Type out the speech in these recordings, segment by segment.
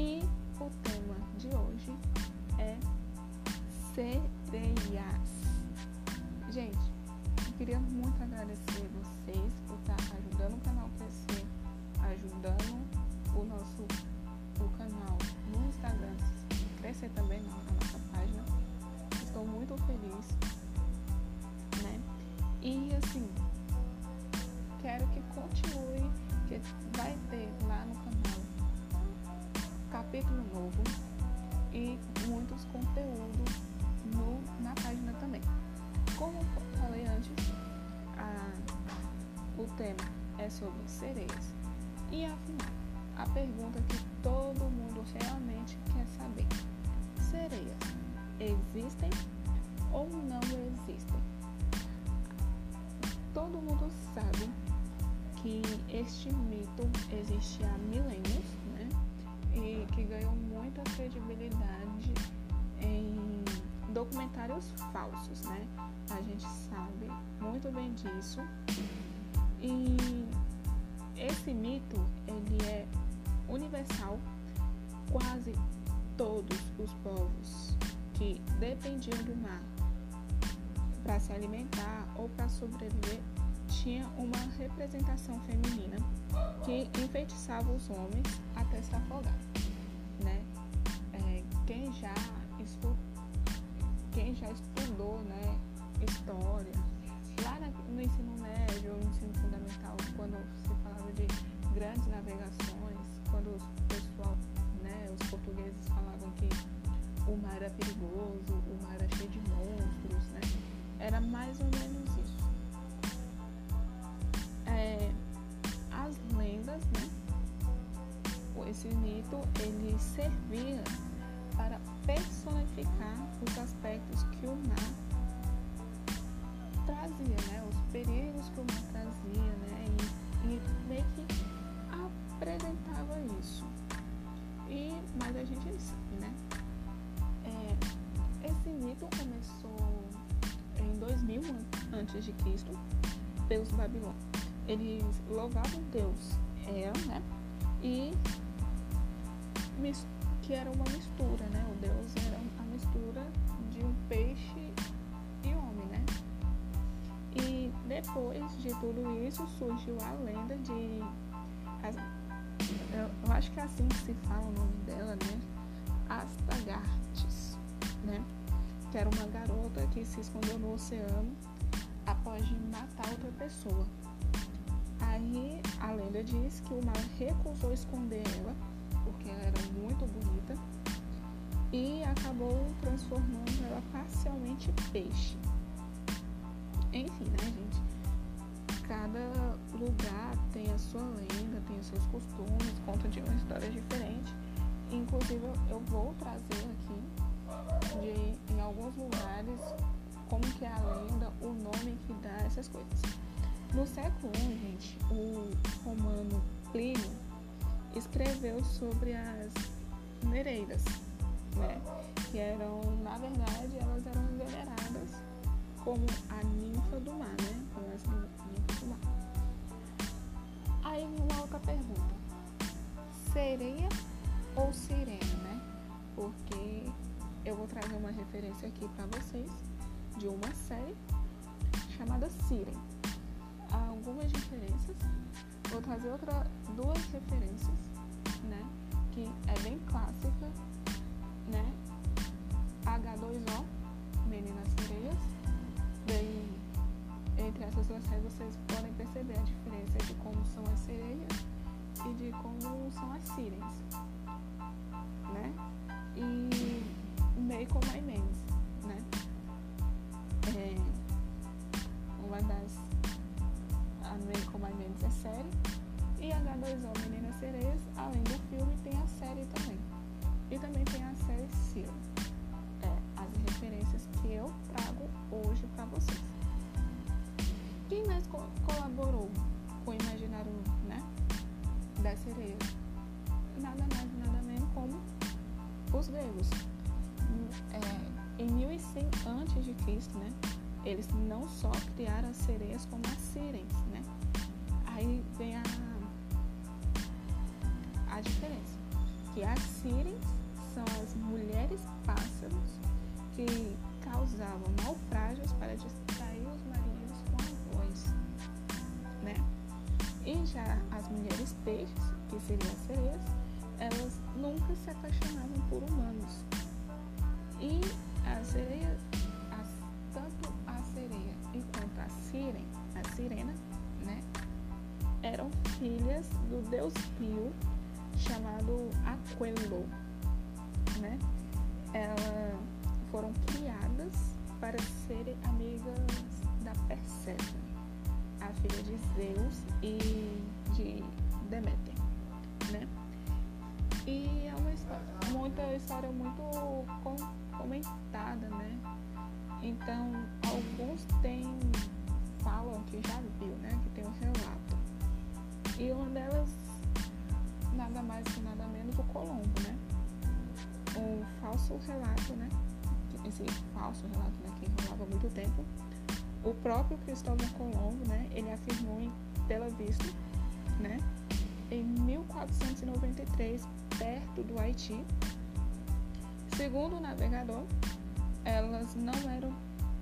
E o tema de hoje é sereias. Gente, eu queria muito agradecer vocês por estar ajudando o canal crescer, ajudando o nosso o canal no Instagram crescer também na nossa página. Estou muito feliz, né? E assim, capítulo novo e muitos conteúdos no, na página também. Como falei antes, a, o tema é sobre sereias. E afinal, a pergunta que todo mundo realmente quer saber: sereias existem ou não existem? Todo mundo sabe que este mito existe há milênios, documentários falsos, né? A gente sabe muito bem disso. E esse mito, ele é universal. Quase todos os povos que dependiam do mar para se alimentar ou para sobreviver tinha uma representação feminina que enfeitiçava os homens até se afogar, né? É, quem já escutou quem já estudou né, história, lá no ensino médio ou ensino fundamental, quando se falava de grandes navegações, quando o pessoal, né, os portugueses falavam que o mar era perigoso, o mar era cheio de monstros, né? Era mais ou menos isso. É, as lendas, né? Esse mito, ele servia para personificar os aspectos que o mar trazia, né? Os perigos que o mar trazia, né? E, e meio que apresentava isso. E, mas a gente sabe, né? É, esse mito começou em 2000 antes de Cristo pelos babilônios. Eles louvavam Deus, El, né? E que era uma mistura, né? O Deus era a mistura de um peixe e homem, né? E depois de tudo isso surgiu a lenda de. Eu acho que é assim que se fala o nome dela, né? Astagartes, né? Que era uma garota que se escondeu no oceano após matar outra pessoa. Aí a lenda diz que o mar recusou esconder ela porque ela era muito bonita e acabou transformando ela parcialmente em peixe. Enfim, né, gente? Cada lugar tem a sua lenda, tem os seus costumes, conta de uma história diferente. Inclusive, eu vou trazer aqui de, em alguns lugares como que é a lenda, o nome que dá essas coisas. No século I, gente, o romano Plínio escreveu sobre as Nereidas, né? Que eram, na verdade, elas eram veneradas como a ninfa do mar, né? Como as ninfas do mar. Aí uma outra pergunta. Sereia ou sirene, né? Porque eu vou trazer uma referência aqui para vocês de uma série chamada Siren. Trazer outra, duas referências, né? Que é bem clássica, né? H2O, Meninas Sereias. Daí, entre essas duas séries, vocês podem perceber a diferença de como são as sereias e de como são as sirens, né? E meio como a H2O Meninas Sereias, além do filme, tem a série também. E também tem a série Seal. É, as referências que eu trago hoje para vocês. Quem mais co colaborou com o imaginário né, das sereias? Nada mais, nada menos como os gregos. É, em 1100 a.C., né, eles não só criaram as sereias do deus rio chamado Aquelo, né? Elas foram criadas para serem amigas da Perséfone, a filha de Zeus e de Deméter, né? E é uma história, muita história muito comentada, né? Então, alguns têm, falam que já E uma delas, nada mais que nada menos, o Colombo, né? Um falso relato, né? Esse falso relato, né? Que enrolava muito tempo. O próprio Cristóvão Colombo, né? Ele afirmou em Bela Vista, né? Em 1493, perto do Haiti. Segundo o navegador, elas não eram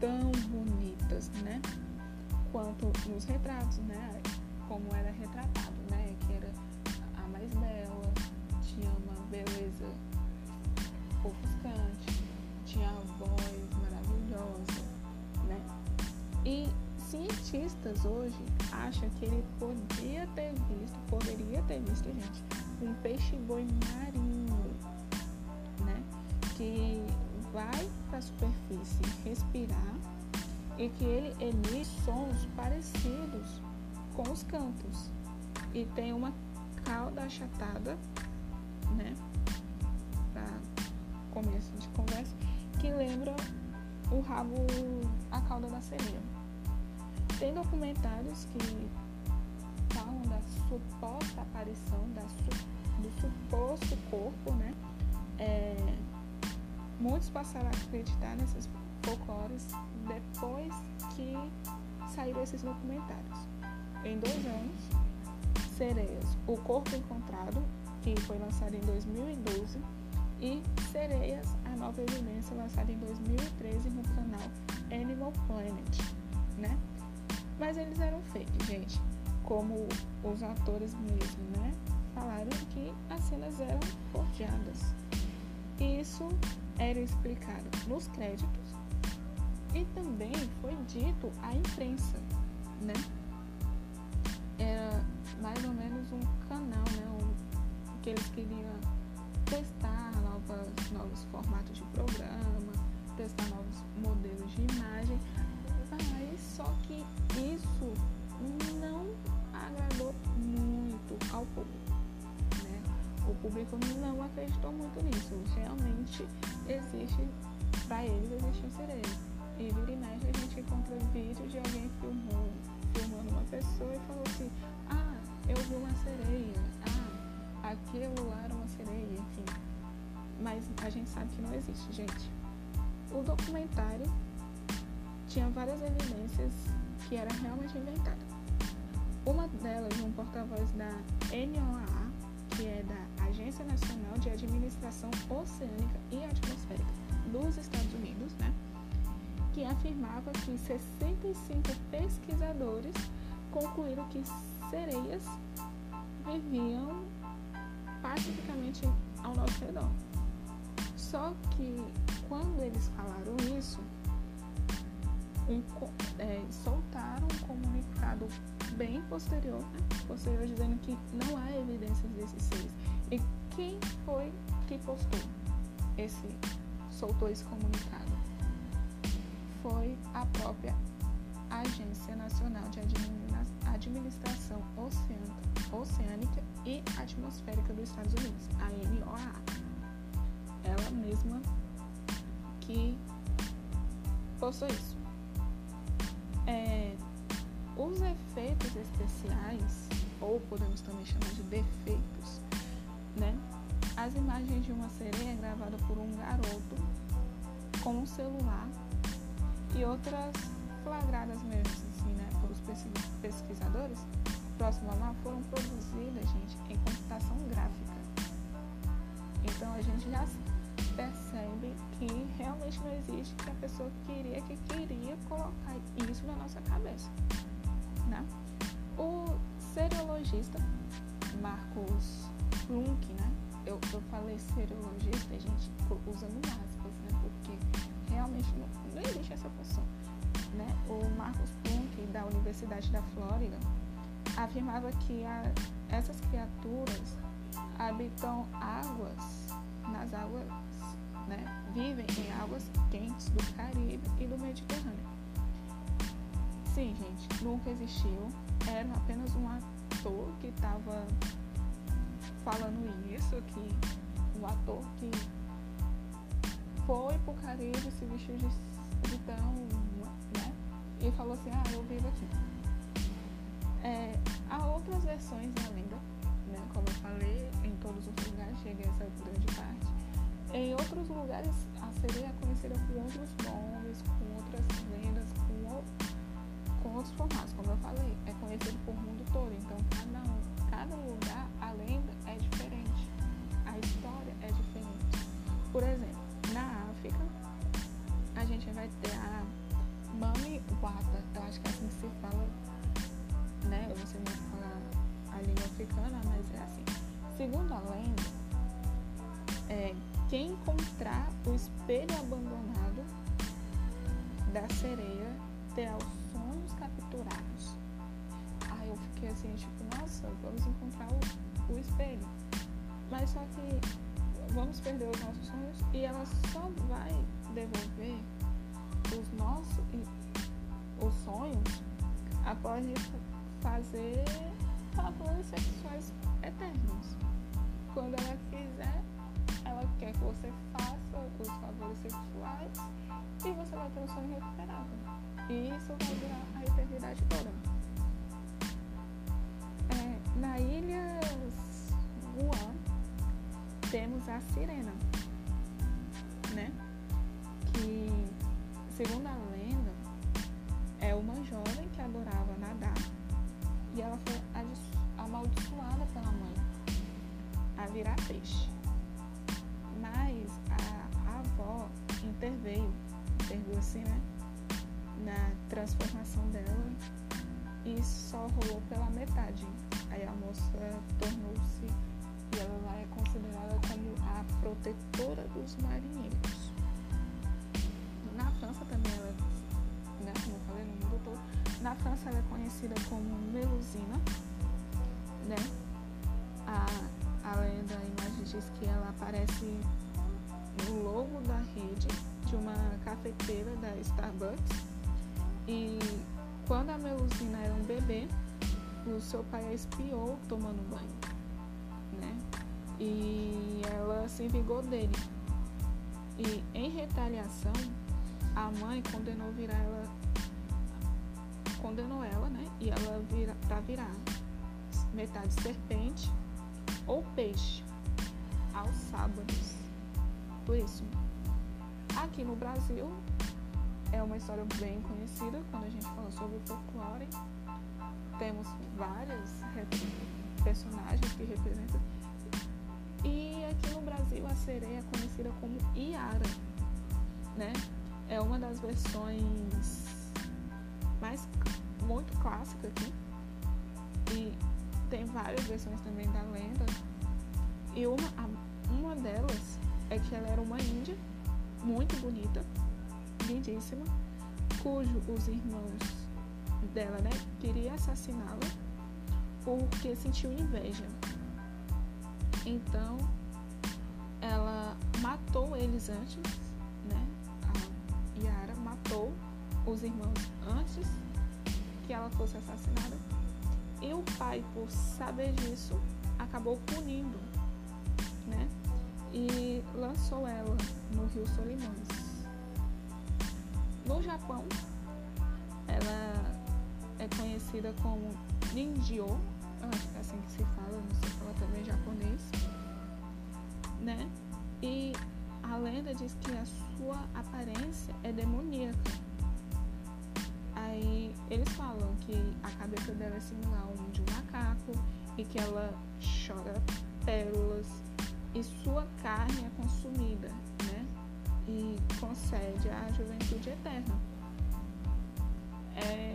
tão bonitas, né? Quanto nos retratos, né? Como era retratado, né? Que era a mais bela, tinha uma beleza ofuscante, tinha a voz maravilhosa, né? E cientistas hoje acham que ele podia ter visto, poderia ter visto, gente, um peixe-boi marinho, né? Que vai para a superfície respirar e que ele emite sons parecidos com os cantos e tem uma cauda achatada, né? Para começo de conversa, que lembra o rabo, a cauda da sereia. Tem documentários que falam da suposta aparição da, do suposto corpo, né? É, muitos passaram a acreditar nesses folclores depois que saíram esses documentários. Em dois anos, Sereias, O Corpo Encontrado, que foi lançado em 2012, e Sereias, A Nova Evidência, lançada em 2013 no canal Animal Planet, né? Mas eles eram fake, gente. Como os atores mesmo, né? Falaram que as cenas eram forjadas. Isso era explicado nos créditos e também foi dito à imprensa, né? Mais ou menos um canal, né? Um, que eles queriam testar novas, novos formatos de programa, testar novos modelos de imagem, mas só que isso não agradou muito ao público. Né? O público não acreditou muito nisso. Realmente existe, para eles existem sereias. E vira e mexe a gente encontra vídeo de alguém filmando, filmando uma pessoa e falou assim, ah, eu vi uma sereia, ah, aquilo lá era uma sereia, enfim. Mas a gente sabe que não existe, gente. O documentário tinha várias evidências que era realmente inventada. Uma delas, um porta-voz da NOAA, que é da Agência Nacional de Administração Oceânica e Atmosférica dos Estados Unidos, né? que afirmava que 65 pesquisadores concluíram que sereias viviam pacificamente ao nosso redor. Só que quando eles falaram isso, um, é, soltaram um comunicado bem posterior, né? posterior dizendo que não há evidências desses seres. E quem foi que postou esse, soltou esse comunicado? Foi a própria Agência Nacional de Administração Oceânica e Atmosférica dos Estados Unidos, a NOAA. Ela mesma que postou isso. É, os efeitos especiais, ou podemos também chamar de defeitos, né? as imagens de uma sereia gravada por um garoto com um celular e outras flagradas mesmo, assim, né, pelos pesquisadores próximo ao mar foram produzidas, gente, em computação gráfica. Então a gente já percebe que realmente não existe que a pessoa queria que queria colocar isso na nossa cabeça, né? O seriologista Marcos Plunk, né? Eu, eu falei seriologista, gente, usando aspas, né? Porque realmente não, não existe essa função, né? O Marcos Plunk, da Universidade da Flórida, afirmava que a, essas criaturas habitam águas, nas águas, né? Vivem em águas quentes do Caribe e do Mediterrâneo. Sim, gente, nunca existiu. Era apenas um ator que estava falando isso, que um ator que foi pro Caribe, se vestiu de, de tão? E falou assim, ah, eu vivo aqui. É, há outras versões da lenda, né? Como eu falei, em todos os lugares chega essa grande parte. Em outros lugares, a sereia é conhecida com outros nomes, com outras lendas, com, com outros formatos. Como eu falei, é conhecido por mundo todo. Então, cada, um, cada lugar, a lenda é diferente. Sereia terá os sonhos capturados. Aí eu fiquei assim, tipo, nossa, vamos encontrar o, o espelho. Mas só que vamos perder os nossos sonhos e ela só vai devolver os nossos os sonhos após fazer favores sexuais eternos. Quando ela quiser, ela quer que você faça os favores sexuais e você vai ter o sonho recuperado. E isso vai durar a eternidade toda. É, na ilha Guam temos a sirena, né? Que, segundo a lenda, é uma jovem que adorava nadar e ela foi amaldiçoada pela mãe a virar peixe. Avó interveio, interveio assim, né? Na transformação dela e só rolou pela metade. Aí a moça tornou-se e ela é considerada como a protetora dos marinheiros. Na França também ela, né, como eu falei, no mundo todo, na França ela é conhecida como Melusina, né? A, a lenda, a imagem diz que ela aparece bebê, o seu pai a espiou tomando banho, né? E ela se vingou dele. E em retaliação, a mãe condenou virar ela condenou ela, né? E ela vira para virar metade serpente ou peixe aos sábados. Por isso, aqui no Brasil é uma história bem conhecida quando a gente fala sobre folclore. Temos vários personagens que representam. E aqui no Brasil a sereia é conhecida como Iara, né? É uma das versões mais muito clássica aqui. E tem várias versões também da lenda. E uma, uma delas é que ela era uma índia muito bonita, lindíssima, cujo os irmãos dela, né, queria assassiná-la porque sentiu inveja. Então, ela matou eles antes, né? A Yara matou os irmãos antes que ela fosse assassinada. E o pai, por saber disso, acabou punindo, né? E lançou ela no rio Solimões. No Japão, conhecida como Ninjio, acho que é assim que se fala, não sei falar também japonês. né? E a lenda diz que a sua aparência é demoníaca. Aí eles falam que a cabeça dela é similar a um de um macaco e que ela chora pérolas e sua carne é consumida, né? E concede a juventude eterna. É,